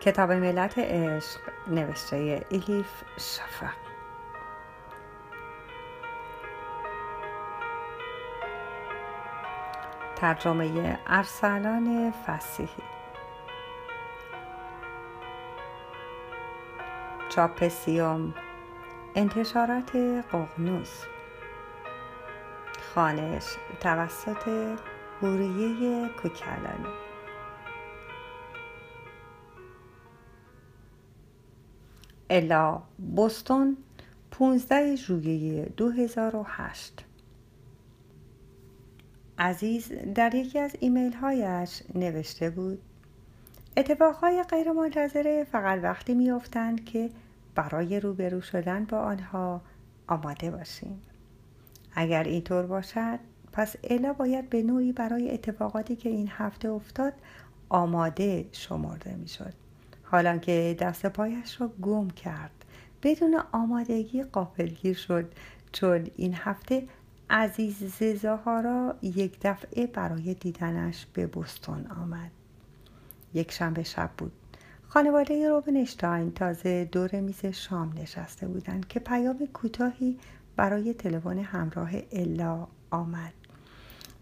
کتاب ملت عشق نوشته الیف شفق ترجمه ارسلان فسیحی. چاپ سیوم انتشارات ققنوس خانش توسط هوریه کوکلانی. الا بوستون 15 ژوئیه 2008 عزیز در یکی از ایمیل هایش نوشته بود اتفاقهای غیر منتظره فقط وقتی میافتند که برای روبرو شدن با آنها آماده باشیم. اگر اینطور باشد پس الا باید به نوعی برای اتفاقاتی که این هفته افتاد آماده شمرده می‌شد. حالا که دست پایش را گم کرد. بدون آمادگی قافلگیر شد چون این هفته عزیز زهارا یک دفعه برای دیدنش به بستون آمد. یک شنبه شب بود. خانواده روبنشتاین تازه دور میز شام نشسته بودند که پیام کوتاهی برای تلفن همراه الا آمد.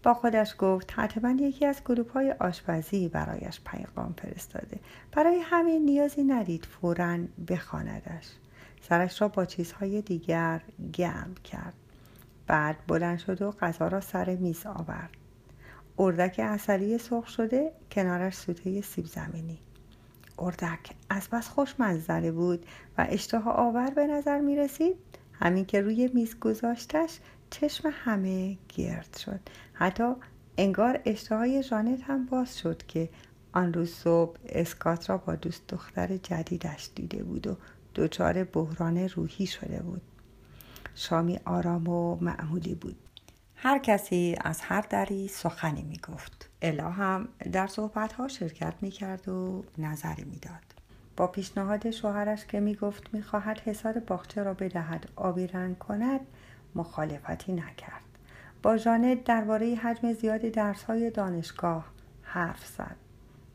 با خودش گفت حتما یکی از گروه های آشپزی برایش پیغام فرستاده. برای همین نیازی ندید فورا بخواندش. سرش را با چیزهای دیگر گرم کرد. بعد بلند شد و غذا را سر میز آورد. اردک اصلی سرخ شده کنارش سوته سیب زمینی. اردک از بس خوشمنظره بود و اشتها آور به نظر می رسید همین که روی میز گذاشتش چشم همه گرد شد. حتی انگار اشتهای جانت هم باز شد که آن روز صبح اسکات را با دوست دختر جدیدش دیده بود و دچار بحران روحی شده بود. شامی آرام و معمولی بود. هر کسی از هر دری سخنی می گفت الا هم در صحبتها شرکت می کرد و نظری می داد. با پیشنهاد شوهرش که می گفت می خواهد حسار باغچه را بدهد آبی رنگ کند مخالفتی نکرد. با ژانت درباره حجم زیاد درسهای دانشگاه حرف زد.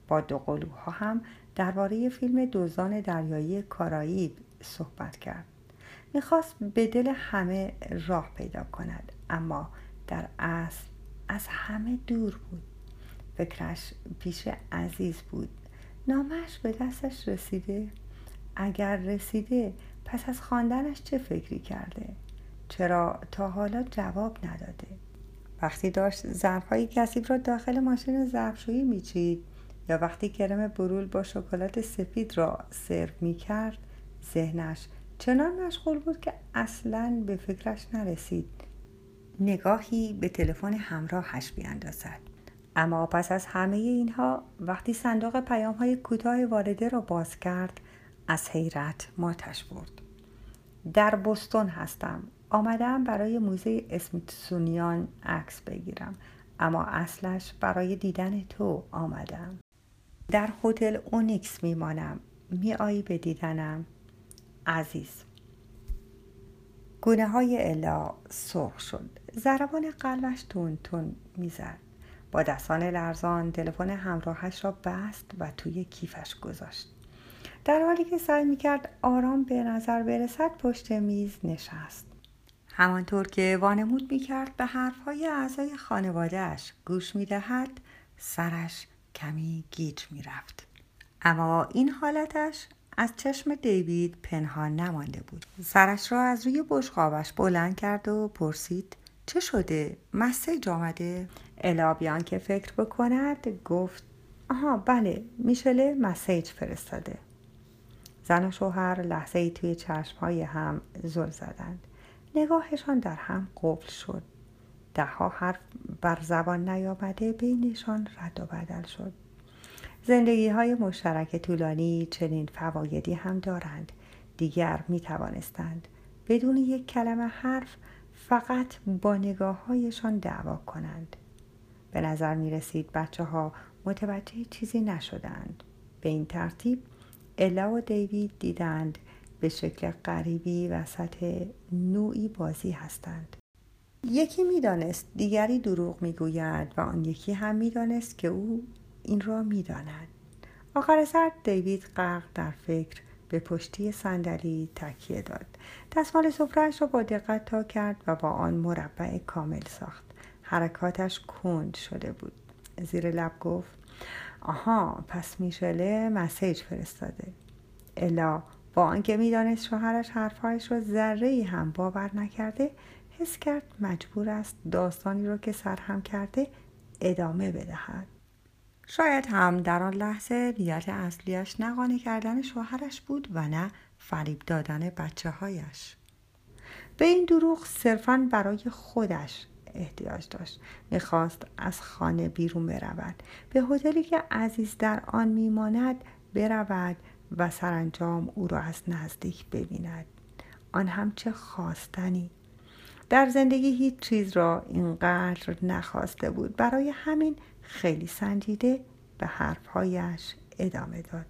با دو قلوها هم درباره فیلم دوزان دریایی کارائیب صحبت کرد. می‌خواست به دل همه راه پیدا کند اما در اصل از همه دور بود. فکرش پیش عزیز بود. نامش به دستش رسیده. اگر رسیده پس از خواندنش چه فکری کرده؟ چرا تا حالا جواب نداده. وقتی داشت ظرفهای کثیف را داخل ماشین ظرفشویی میچید یا وقتی کرم برول با شکلات سفید را سرو می‌کرد ذهنش چنان مشغول بود که اصلا به فکرش نرسید. نگاهی به تلفن همراهش بیاندازد. اما پس از همه اینها وقتی صندوق پیام های کوتاه وارده را باز کرد از حیرت ماتش برد. در بستون هستم. آمدم برای موزه اسمیتسونیان عکس بگیرم اما اصلش برای دیدن تو آمدم. در هتل اونیکس میمانم می آیی به دیدنم. عزیز. گونه های الا سرخ شد. ضربان قلبش تون تون می‌زد. با دستان لرزان تلفن همراهش را بست و توی کیفش گذاشت. در حالی که سعی می‌کرد آرام به نظر برسد پشت میز نشست. همانطور که وانمود می‌کرد به حرفهای اعضای خانوادهش گوش می‌دهد سرش کمی گیج می‌رفت. اما این حالتش از چشم دیوید پنهان نمانده بود. سرش را از روی بشقابش بلند کرد و پرسید چه شده؟ مسیج آمده؟ الابیان که فکر بکند گفت آها بله میشله مسیج فرستاده. زن و شوهر لحظه ای توی چشم های هم زل زدند. نگاهشان در هم قفل شد. دهها حرف بر زبان نیامده بینشان رد و بدل شد. زندگی های مشترک طولانی چنین فوایدی هم دارند. دیگر می توانستند بدون یک کلمه حرف فقط با نگاه هایشان دعوا کنند. به نظر می رسید بچه ها متوجه چیزی نشدند. به این ترتیب الا و دیوید دیدند به شکل غریبی وسط نوعی بازی هستند. یکی می‌دانست دیگری دروغ می‌گوید و آن یکی هم می‌دانست که او این را می‌داند. آخر سر دیوید غرق در فکر به پشتی صندلی تکیه داد. دستمال سفرهاش را با دقت تا کرد و با آن مربع کامل ساخت. حرکاتش کند شده بود. زیر لب گفت آها پس میشله مسیج فرستاده. الا با آنکه می‌دانست شوهرش حرفهایش را ذره هم باور نکرده حس کرد مجبور است داستانی را که سرهم کرده ادامه بدهد. شاید هم در آن لحظه نیت اصلیش نه کردن شوهرش بود و نه فریب دادن بچه هایش. به این دروغ صرفا برای خودش احتیاج داشت. می‌خواست از خانه بیرون برود. به هتلی که عزیز در آن میماند برود و سرانجام او را از نزدیک ببیند. آن هم چه خواستنی. در زندگی هیچ چیز را اینقدر نخواسته بود. برای همین خیلی سنجیده به حرفهایش ادامه داد.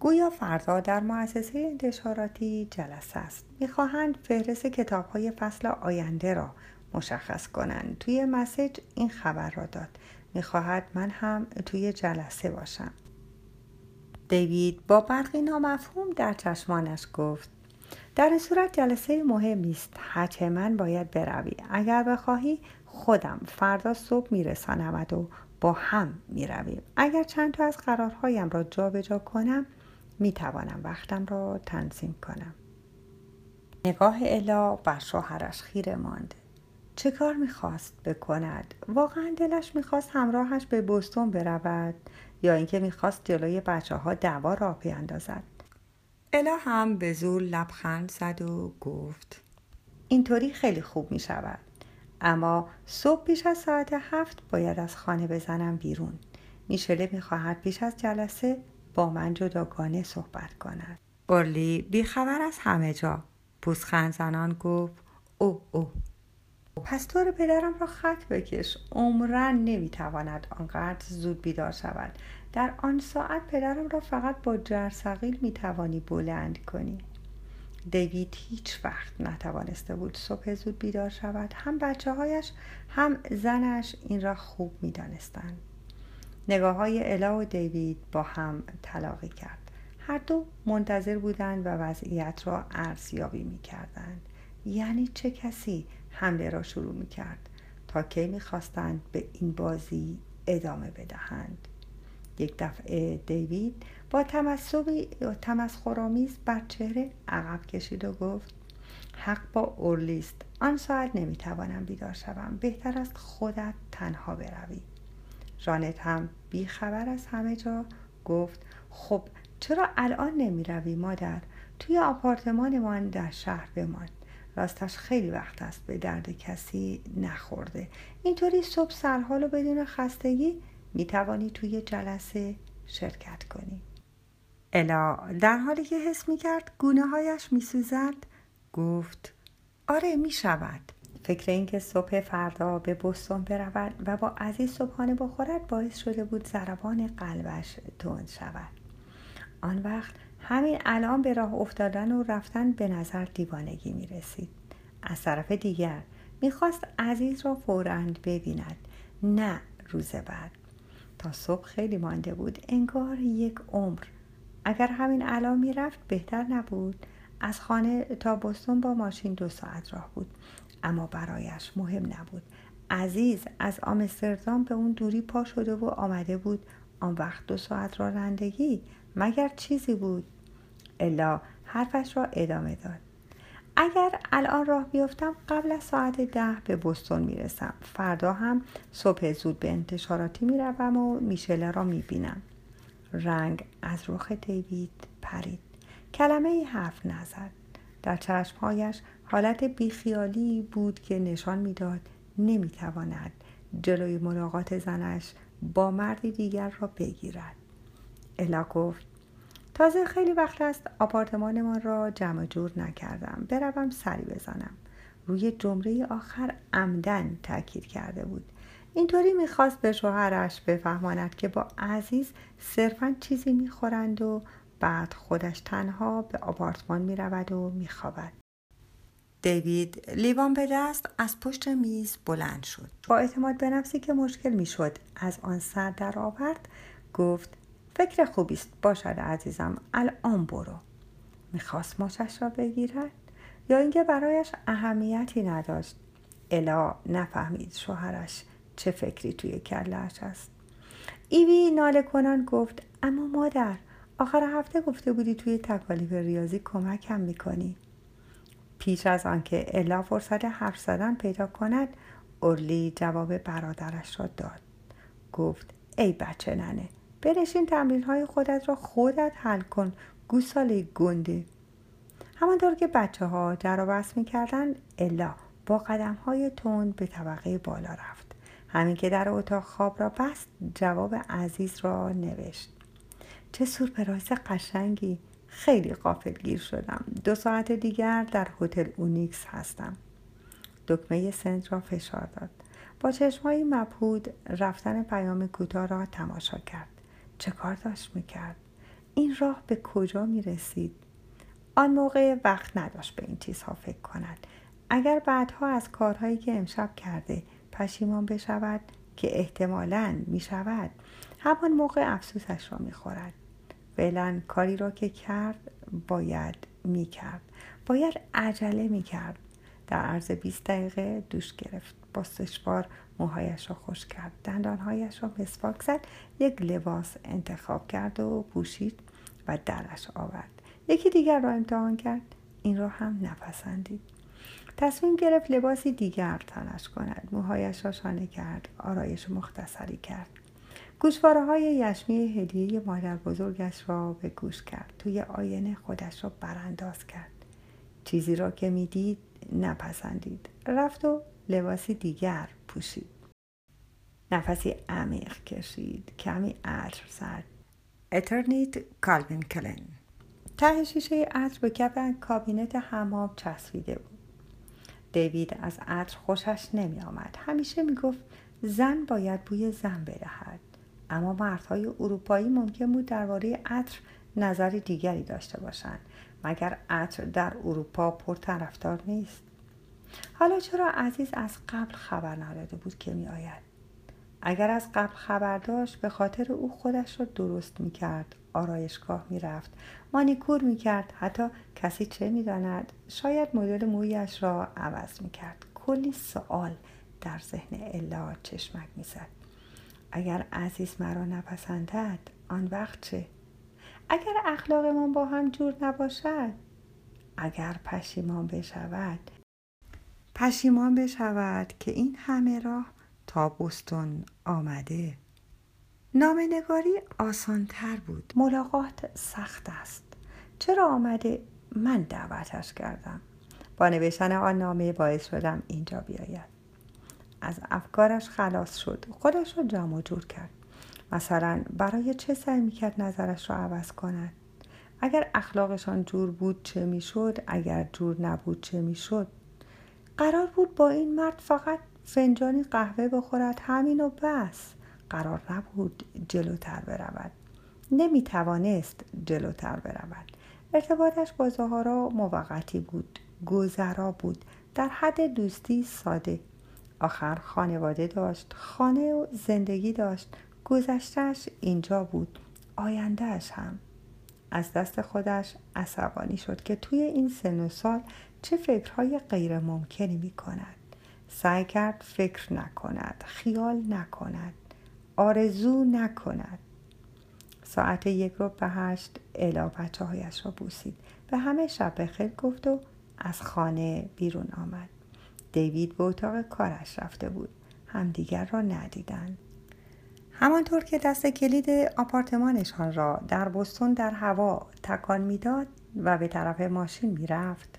گویا فردا در مؤسسه انتشاراتی جلسه است. می‌خواهند فهرست کتاب های فصل آینده را مشخص کنند. توی مسیج این خبر را داد. می‌خواهد من هم توی جلسه باشم. دیوید با برقی نامفهوم در چشمانش گفت در این صورت جلسه مهمی است حتما باید بروی. اگر بخواهی خودم فردا صبح میرسانمد و با هم می‌رویم. اگر چند تا از قرارهایم را جابجا جا کنم می‌توانم وقتم را تنظیم کنم. نگاه الا بر شوهرش خیره ماند چه کار می‌خواست بکند؟ واقعا دلش می‌خواست همراهش به بستون برود یا اینکه می‌خواست جلوی بچه ها دعوا را بیاندازد الا هم به زور لبخند زد و گفت اینطوری خیلی خوب می شود اما صبح پیش از ساعت هفت باید از خانه بزنم بیرون. میشله می‌خواهد پیش از جلسه با من جداگانه صحبت کند. اورلی بیخبر از همه جا. پوزخند زنان گفت او او پس طور پدرم را خط بکش. عمرن نمی‌تواند آنقدر زود بیدار شود. در آن ساعت پدرم را فقط با جرثقیل می‌توانی بلند کنی. دیوید هیچ وقت نتوانسته بود صبح زود بیدار شود. هم بچه هایش هم زنش این را خوب می دانستند. نگاه های الا و دیوید با هم تلاقی کرد. هر دو منتظر بودند و وضعیت را ارزیابی می کردند. یعنی چه کسی حمله را شروع می کرد تا کی خواستند به این بازی ادامه بدهند. یک دفعه دیوید با تمسخری تمسخرآمیز بر چهره عقب کشید و گفت حق با اورلیست آن ساعت نمی‌توانم بیدار شوم بهتر است خودت تنها بروی. جانت هم بیخبر از همه جا گفت خب چرا الان نمی‌روی مادر؟ توی آپارتمانمان در شهر بمان. راستش خیلی وقت است به درد کسی نخورده. اینطوری صبح سرحال و بدون خستگی می‌توانی توی جلسه شرکت کنی. الا در حالی که حس می‌کرد گونه هایش میسوزد گفت آره می‌شود. فکر اینکه صبح فردا به بستون برود و با عزیز صبحانه بخورد باعث شده بود ضربان قلبش تند شود. آن وقت همین الان به راه افتادن و رفتن به نظر دیوانگی می رسید. از طرف دیگر می‌خواست عزیز را فورا ببیند نه روز بعد. تا صبح خیلی مانده بود انگار یک عمر. اگر همین الان می‌رفت بهتر نبود. از خانه تا بستون با ماشین دو ساعت راه بود. اما برایش مهم نبود. عزیز از آمستردام به اون دوری پا شده و آمده بود. آن وقت دو ساعت رانندگی مگر چیزی بود؟ الا حرفش را ادامه داد. اگر الان راه بیفتم قبل از ساعت ده به بستون می‌رسم. فردا هم صبح زود به انتشاراتی می‌روم و میشله را می‌بینم. رنگ از رخ دیوید پرید. کلمه ای حرف نزد. در چشمهایش حالت بیخیالی بود که نشان می‌داد نمی‌تواند جلوی ملاقات زنش با مردی دیگر را بگیرد. الا گفت تازه خیلی وقت است آپارتمانمان را جمع جور نکردم. بروم سری بزنم. روی جمله آخر عمدن تاکید کرده بود. اینطوری می‌خواست به شوهرش بفهماند که با عزیز صرفا چیزی می‌خورند و بعد خودش تنها به آپارتمان می‌رود و میخوابد. دیوید لیوان به دست از پشت میز بلند شد. با اعتماد به نفسی که مشکل می‌شد از آن سر در آورد گفت فکر خوبی است. باشد عزیزم الان برو. می‌خواست مچش را بگیرد؟ یا اینکه برایش اهمیتی نداشت؟ الا نفهمید شوهرش چه فکری توی کلش است. ایوی ناله کنان گفت اما مادر آخر هفته گفته بودی توی تکالیف ریاضی کمکم می‌کنی. پیش از آنکه الا فرصت حرف زدن پیدا کند اورلی جواب برادرش را داد. گفت ای بچه ننه برشین تمرین های خودت را خودت حل کن. گوساله گنده. همانطور که بچه ها در بس می کردن الا با قدم های تند به طبقه بالا رفت. همین که در اتاق خواب را بست جواب عزیز را نوشت. چه سورپرایز قشنگی. خیلی گیر شدم. دو ساعت دیگر در هتل اونیکس هستم. دکمه سنت را فشار داد. با چشمهایی مبهود رفتن پیام کوتاه را تماشا کرد. چه کار داشت می‌کرد؟ این راه به کجا می‌رسید؟ آن موقع وقت نداشت به این چیزها فکر کند. اگر بعدها از کارهایی که امشب کرده پشیمان بشود که احتمالا می شود همان موقع افسوسش را می خورد فعلا کاری را که کرد باید می کرد باید عجله می کرد در عرض 20 دقیقه دوش گرفت. با سشوار موهایش را خوش کرد. دندانهایش را مسواک زد. یک لباس انتخاب کرد و پوشید و درش آورد. یکی دیگر را امتحان کرد. این را هم نپسندید. تصمیم گرفت لباسی دیگر تنش کند. موهایش را شانه کرد. آرایش مختصری کرد. گوشواره های یشمی هدیه مادر بزرگش را به گوش کرد. توی آینه خودش را برانداز کرد. چیزی را که می‌دید نپسندید. رفت و لباسی دیگر پوشید. نفسی عمیق کشید. کمی عطر زد. اترنیت کالوین کلن ته شیشه عطر به کف کابینت حمام چسبیده بود. دیوید از عطر خوشش نمی آمد همیشه می گفت زن باید بوی زن بدهد. اما مردهای اروپایی ممکن بود درباره عطر نظر دیگری داشته باشند. مگر عطر در اروپا پرطرفدار نیست؟ حالا چرا عزیز از قبل خبر نداده بود که می آید اگر از قبل خبر داشت به خاطر او خودش را درست می کرد آرایشگاه می رفت مانیکور می کرد حتی کسی چه می داند شاید مدل مویش را عوض می کرد کلی سوال در ذهن الا چشمک می زد اگر عزیز مرا نپسندد آن وقت چه؟ اگر اخلاقمان با هم جور نباشد اگر پشیمان بشود پشیمان بشود که این همه راه تا بستون آمده. نگاری آسانتر بود. ملاقات سخت است. چرا آمده؟ من دعوتش کردم. با نوشتن آن نامه باعث شدم اینجا بیاید. از افکارش خلاص شد. خودش را جمع جور کرد. مثلا برای چه سعی می‌کرد نظرش را عوض کند؟ اگر اخلاقشان جور بود چه می‌شد؟ اگر جور نبود چه می‌شد؟ قرار بود با این مرد فقط فنجانی قهوه بخورد همین و بس. قرار نبود جلوتر برود. نمی توانست جلوتر برود. ارتباطش با زهارا موقتی بود گذرا بود در حد دوستی ساده. آخر خانواده داشت خانه و زندگی داشت. گذشتش اینجا بود آیندهش هم. از دست خودش عصبانی شد که توی این سن و سال چه فکرهای غیر ممکنی می کند سعی کرد فکر نکند خیال نکند آرزو نکند. ساعت یک رو به هشت الا بچه هایش را بوسید. به همه شب بخیر گفت و از خانه بیرون آمد. دیوید به اتاق کارش رفته بود. همدیگر را ندیدند. همانطور که دست کلید آپارتمانشان را در بستون در هوا تکان می‌داد و به طرف ماشین می‌رفت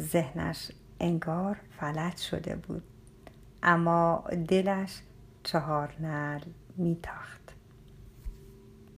ذهنش انگار فلج شده بود. اما دلش چهار نل میتاخت.